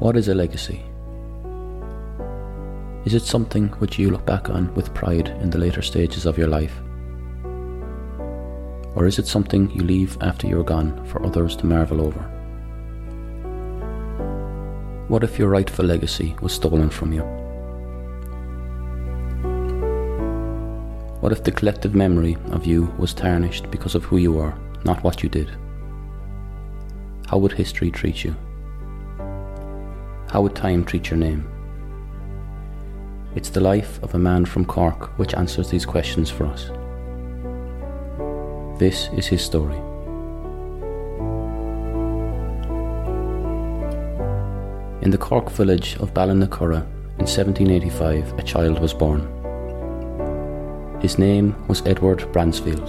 What is a legacy? Is it something which you look back on with pride in the later stages of your life? Or is it something you leave after you're gone for others to marvel over? What if your rightful legacy was stolen from you? What if the collective memory of you was tarnished because of who you are, not what you did? How would history treat you? How would time treat your name? It's the life of a man from Cork which answers these questions for us. This is his story. In the Cork village of Ballinacurra in 1785, a child was born. His name was Edward Bransfield.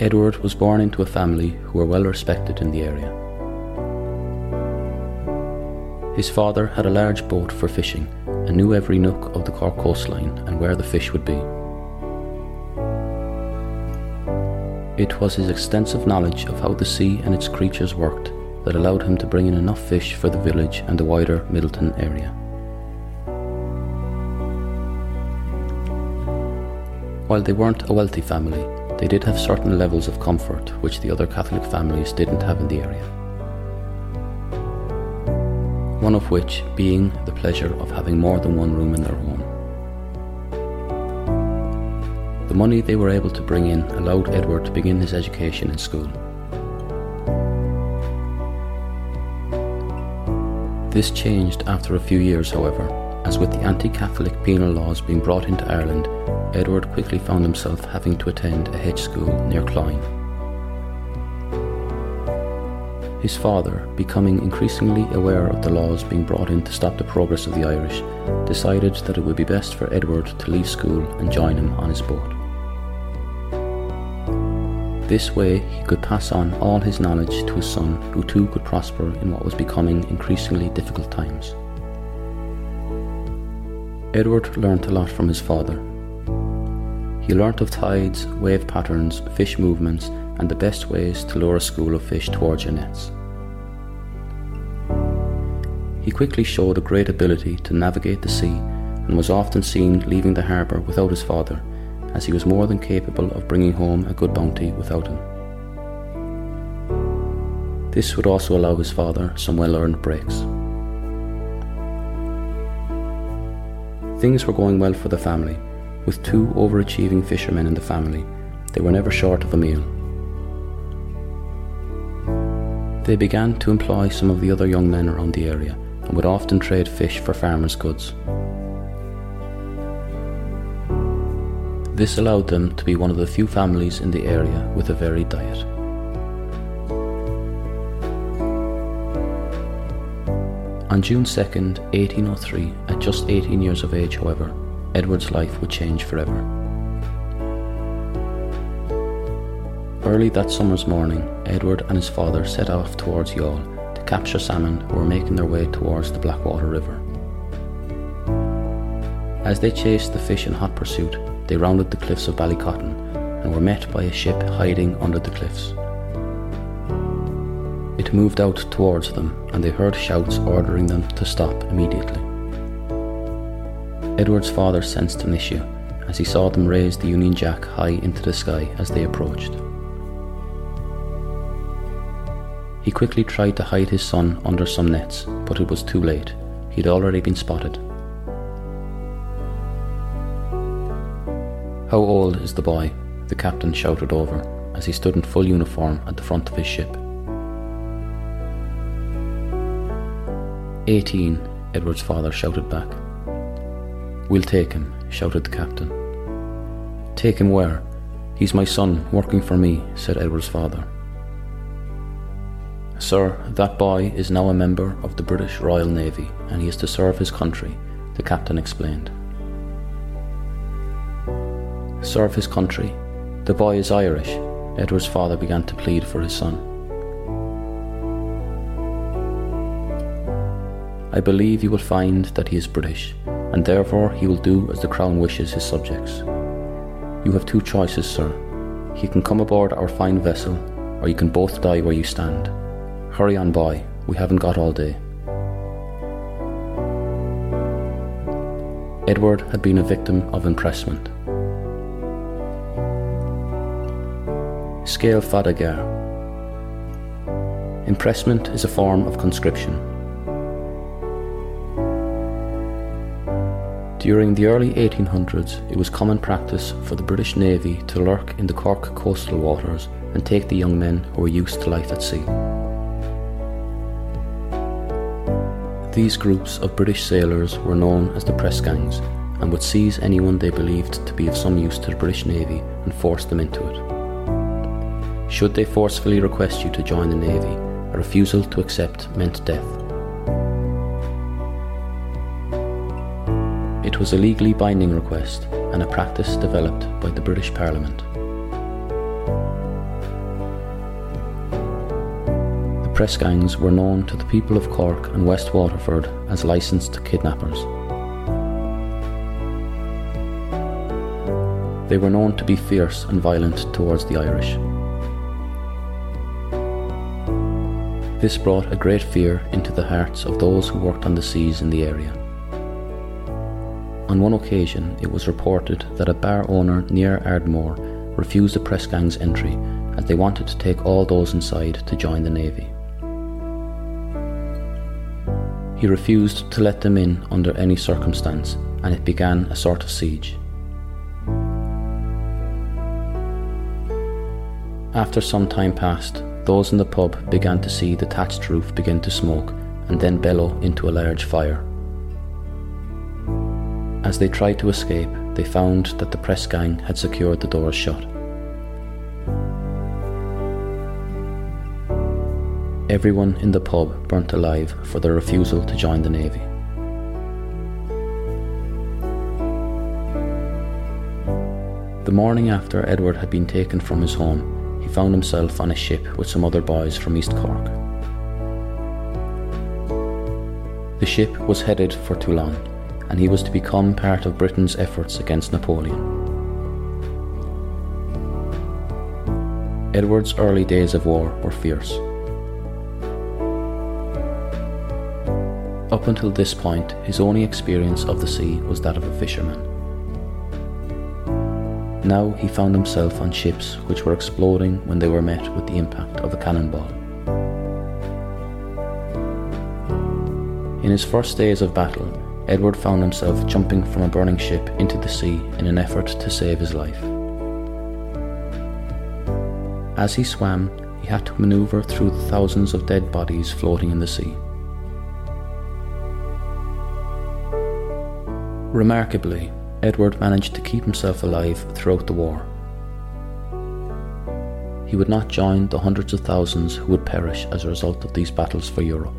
Edward was born into a family who were well respected in the area. His father had a large boat for fishing and knew every nook of the Cork coastline and where the fish would be. It was his extensive knowledge of how the sea and its creatures worked that allowed him to bring in enough fish for the village and the wider Midleton area. While they weren't a wealthy family, they did have certain levels of comfort which the other Catholic families didn't have in the area one of which being the pleasure of having more than one room in their home. The money they were able to bring in allowed Edward to begin his education in school. This changed after a few years, however, as with the anti Catholic penal laws being brought into Ireland, Edward quickly found himself having to attend a hedge school near Cloyne. His father, becoming increasingly aware of the laws being brought in to stop the progress of the Irish, decided that it would be best for Edward to leave school and join him on his boat. This way, he could pass on all his knowledge to his son, who too could prosper in what was becoming increasingly difficult times. Edward learnt a lot from his father. He learnt of tides, wave patterns, fish movements, and the best ways to lure a school of fish towards your nets. He quickly showed a great ability to navigate the sea and was often seen leaving the harbour without his father, as he was more than capable of bringing home a good bounty without him. This would also allow his father some well earned breaks. Things were going well for the family. With two overachieving fishermen in the family, they were never short of a meal. They began to employ some of the other young men around the area and would often trade fish for farmers' goods. This allowed them to be one of the few families in the area with a varied diet. On June 2nd, 1803, at just 18 years of age, however, Edward's life would change forever. Early that summer's morning, Edward and his father set off towards Youghal to capture salmon who were making their way towards the Blackwater River. As they chased the fish in hot pursuit, they rounded the cliffs of Ballycotton and were met by a ship hiding under the cliffs. It moved out towards them, and they heard shouts ordering them to stop immediately. Edward's father sensed an issue as he saw them raise the Union Jack high into the sky as they approached. He quickly tried to hide his son under some nets, but it was too late. He'd already been spotted. How old is the boy? the captain shouted over as he stood in full uniform at the front of his ship. Eighteen, Edward's father shouted back. We'll take him, shouted the captain. Take him where? He's my son, working for me, said Edward's father. Sir, that boy is now a member of the British Royal Navy and he is to serve his country, the captain explained. Serve his country? The boy is Irish. Edward's father began to plead for his son. I believe you will find that he is British, and therefore he will do as the Crown wishes his subjects. You have two choices, sir. He can come aboard our fine vessel, or you can both die where you stand. Hurry on, boy, we haven't got all day. Edward had been a victim of impressment. Scale Fadagar. Impressment is a form of conscription. During the early 1800s, it was common practice for the British Navy to lurk in the Cork coastal waters and take the young men who were used to life at sea. These groups of British sailors were known as the press gangs and would seize anyone they believed to be of some use to the British Navy and force them into it. Should they forcefully request you to join the Navy, a refusal to accept meant death. It was a legally binding request and a practice developed by the British Parliament. Press gangs were known to the people of Cork and West Waterford as licensed kidnappers. They were known to be fierce and violent towards the Irish. This brought a great fear into the hearts of those who worked on the seas in the area. On one occasion, it was reported that a bar owner near Ardmore refused the press gang's entry as they wanted to take all those inside to join the Navy. He refused to let them in under any circumstance, and it began a sort of siege. After some time passed, those in the pub began to see the thatched roof begin to smoke and then bellow into a large fire. As they tried to escape, they found that the press gang had secured the doors shut. Everyone in the pub burnt alive for their refusal to join the Navy. The morning after Edward had been taken from his home, he found himself on a ship with some other boys from East Cork. The ship was headed for Toulon, and he was to become part of Britain's efforts against Napoleon. Edward's early days of war were fierce. Up until this point, his only experience of the sea was that of a fisherman. Now he found himself on ships which were exploding when they were met with the impact of a cannonball. In his first days of battle, Edward found himself jumping from a burning ship into the sea in an effort to save his life. As he swam, he had to maneuver through the thousands of dead bodies floating in the sea. Remarkably, Edward managed to keep himself alive throughout the war. He would not join the hundreds of thousands who would perish as a result of these battles for Europe.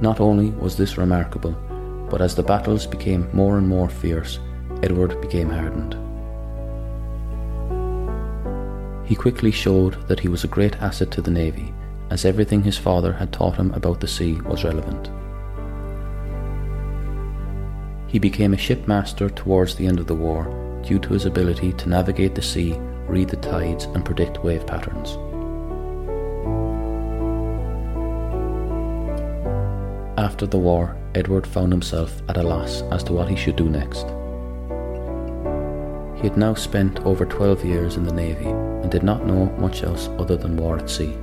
Not only was this remarkable, but as the battles became more and more fierce, Edward became hardened. He quickly showed that he was a great asset to the Navy as everything his father had taught him about the sea was relevant. He became a shipmaster towards the end of the war due to his ability to navigate the sea, read the tides, and predict wave patterns. After the war, Edward found himself at a loss as to what he should do next. He had now spent over 12 years in the Navy and did not know much else other than war at sea.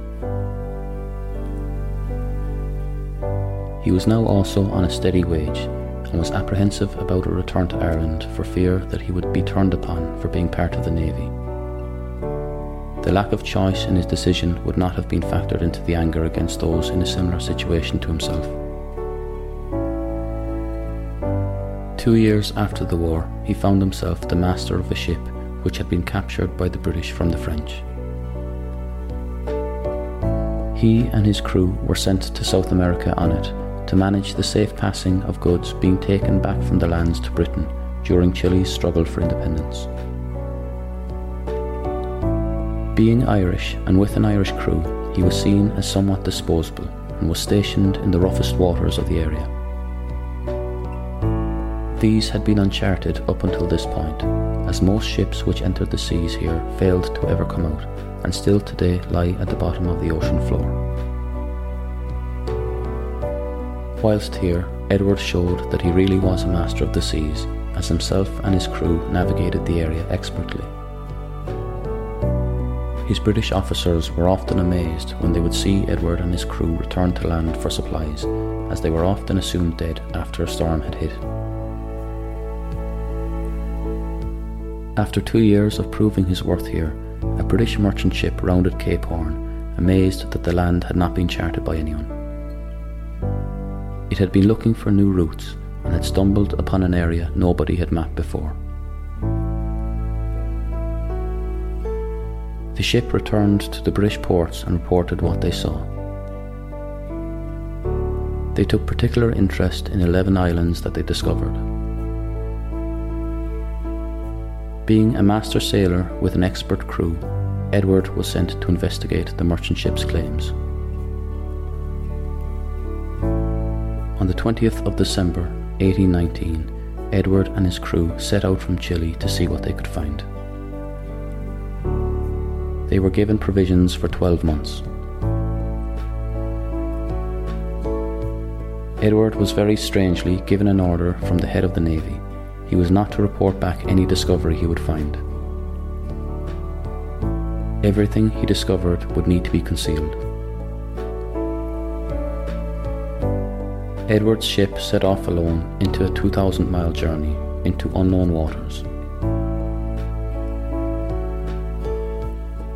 He was now also on a steady wage and was apprehensive about a return to Ireland for fear that he would be turned upon for being part of the Navy. The lack of choice in his decision would not have been factored into the anger against those in a similar situation to himself. Two years after the war, he found himself the master of a ship which had been captured by the British from the French. He and his crew were sent to South America on it to manage the safe passing of goods being taken back from the lands to Britain during Chile's struggle for independence. Being Irish and with an Irish crew, he was seen as somewhat disposable and was stationed in the roughest waters of the area. These had been uncharted up until this point, as most ships which entered the seas here failed to ever come out and still today lie at the bottom of the ocean floor. Whilst here, Edward showed that he really was a master of the seas, as himself and his crew navigated the area expertly. His British officers were often amazed when they would see Edward and his crew return to land for supplies, as they were often assumed dead after a storm had hit. After two years of proving his worth here, a British merchant ship rounded Cape Horn, amazed that the land had not been charted by anyone. It had been looking for new routes and had stumbled upon an area nobody had mapped before. The ship returned to the British ports and reported what they saw. They took particular interest in 11 islands that they discovered. Being a master sailor with an expert crew, Edward was sent to investigate the merchant ship's claims. On the 20th of December 1819, Edward and his crew set out from Chile to see what they could find. They were given provisions for 12 months. Edward was very strangely given an order from the head of the Navy. He was not to report back any discovery he would find. Everything he discovered would need to be concealed. Edward's ship set off alone into a 2,000 mile journey into unknown waters.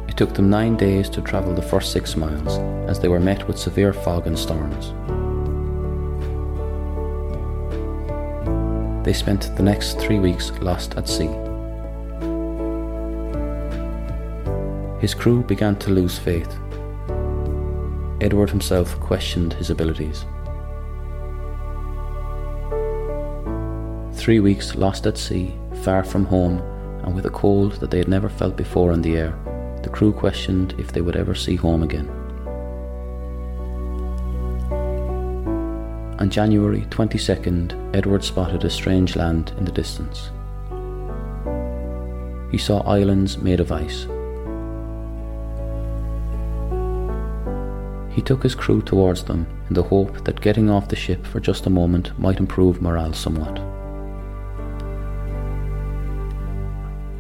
It took them nine days to travel the first six miles as they were met with severe fog and storms. They spent the next three weeks lost at sea. His crew began to lose faith. Edward himself questioned his abilities. Three weeks lost at sea, far from home, and with a cold that they had never felt before in the air, the crew questioned if they would ever see home again. On January 22nd, Edward spotted a strange land in the distance. He saw islands made of ice. He took his crew towards them in the hope that getting off the ship for just a moment might improve morale somewhat.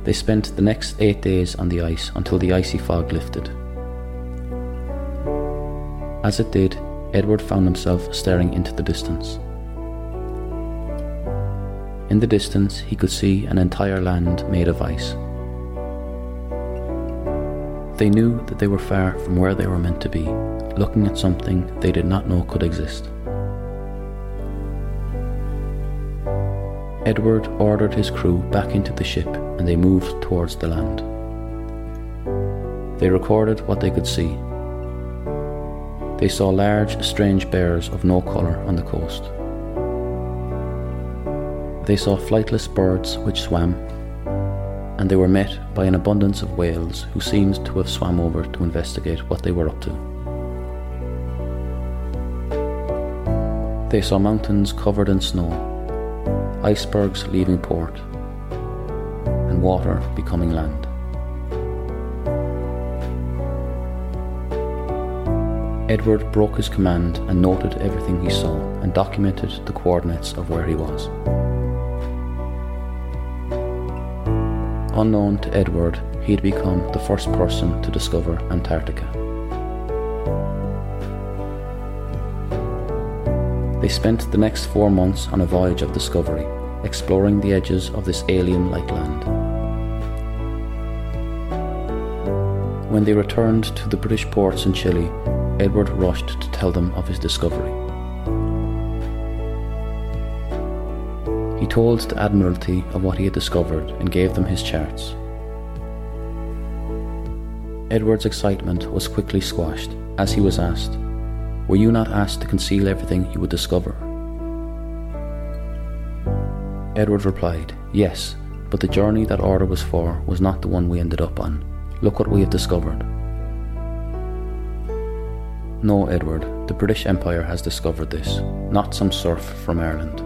They spent the next eight days on the ice until the icy fog lifted. As it did, Edward found himself staring into the distance. In the distance, he could see an entire land made of ice. They knew that they were far from where they were meant to be, looking at something they did not know could exist. Edward ordered his crew back into the ship and they moved towards the land. They recorded what they could see. They saw large, strange bears of no colour on the coast. They saw flightless birds which swam, and they were met by an abundance of whales who seemed to have swam over to investigate what they were up to. They saw mountains covered in snow icebergs leaving port, and water becoming land. Edward broke his command and noted everything he saw and documented the coordinates of where he was. Unknown to Edward, he had become the first person to discover Antarctica. They spent the next four months on a voyage of discovery, exploring the edges of this alien like land. When they returned to the British ports in Chile, Edward rushed to tell them of his discovery. He told the Admiralty of what he had discovered and gave them his charts. Edward's excitement was quickly squashed as he was asked, were you not asked to conceal everything you would discover? Edward replied, Yes, but the journey that order was for was not the one we ended up on. Look what we have discovered. No, Edward, the British Empire has discovered this, not some serf from Ireland.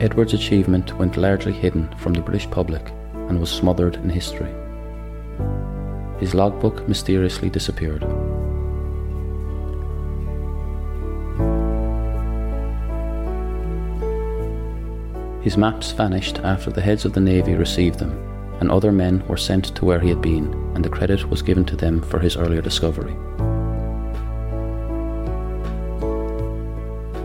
Edward's achievement went largely hidden from the British public and was smothered in history. His logbook mysteriously disappeared. His maps vanished after the heads of the Navy received them, and other men were sent to where he had been, and the credit was given to them for his earlier discovery.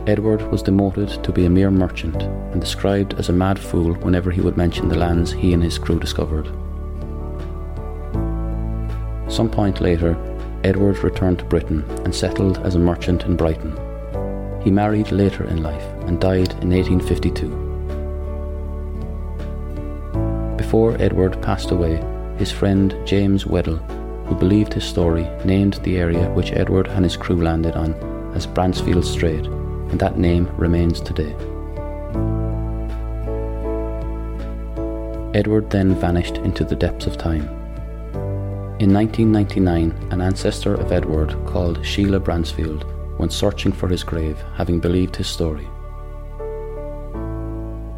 Edward was demoted to be a mere merchant and described as a mad fool whenever he would mention the lands he and his crew discovered. Some point later, Edward returned to Britain and settled as a merchant in Brighton. He married later in life and died in 1852. Before Edward passed away, his friend James Weddell, who believed his story, named the area which Edward and his crew landed on as Bransfield Strait, and that name remains today. Edward then vanished into the depths of time. In 1999, an ancestor of Edward called Sheila Bransfield went searching for his grave, having believed his story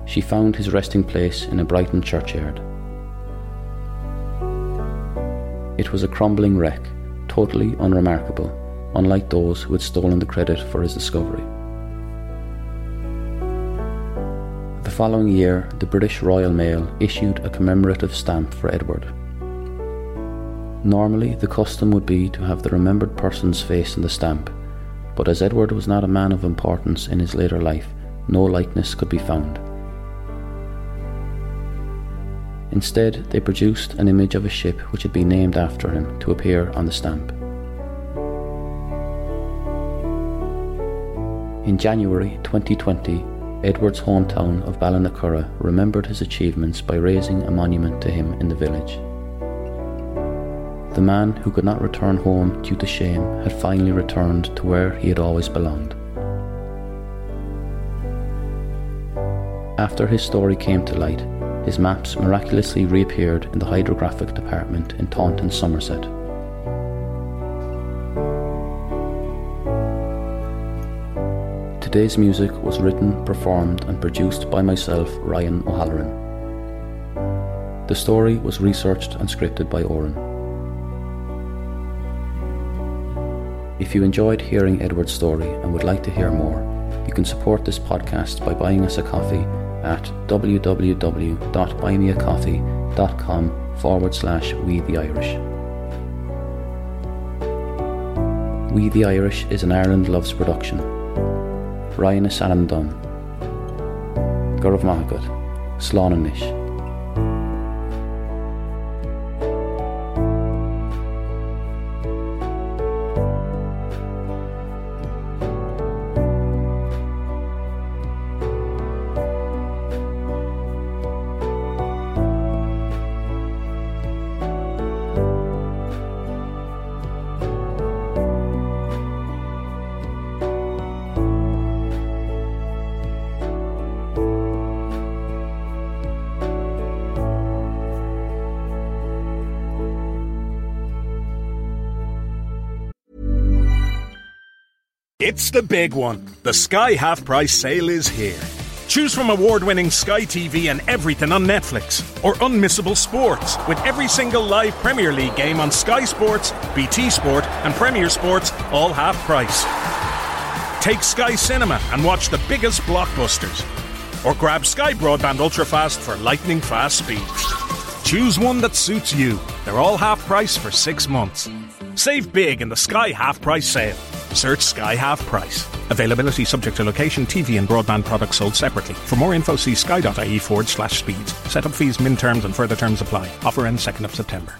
she found his resting place in a Brighton churchyard. It was a crumbling wreck, totally unremarkable, unlike those who had stolen the credit for his discovery. The following year, the British Royal Mail issued a commemorative stamp for Edward. Normally, the custom would be to have the remembered person's face in the stamp, but as Edward was not a man of importance in his later life, no likeness could be found. Instead, they produced an image of a ship which had been named after him to appear on the stamp. In January 2020, Edward's hometown of Ballinacurra remembered his achievements by raising a monument to him in the village. The man who could not return home due to shame had finally returned to where he had always belonged. After his story came to light, his maps miraculously reappeared in the hydrographic department in Taunton, Somerset. Today's music was written, performed, and produced by myself, Ryhan O'Halloran. The story was researched and scripted by Oran. If you enjoyed hearing Edward's story and would like to hear more, you can support this podcast by buying us a coffee at www.buymeacoffee.com forward slash We the Irish. We the Irish is an Ireland Loves production. Ryhan is Salam Dun. Gurav Mahagat. Slánanish. It's the big one. The Sky Half Price sale is here. Choose from award winning Sky TV and everything on Netflix, or unmissable sports with every single live Premier League game on Sky Sports, BT Sport, and Premier Sports, all half price. Take Sky Cinema and watch the biggest blockbusters, or grab Sky Broadband Ultrafast for lightning fast speeds. Choose one that suits you. They're all half price for six months. Save big in the Sky Half Price sale. Search Sky Half Price. Availability subject to location, TV and broadband products sold separately. For more info, see sky.ie forward slash speeds. Setup fees, min terms and further terms apply. Offer ends 2nd of September.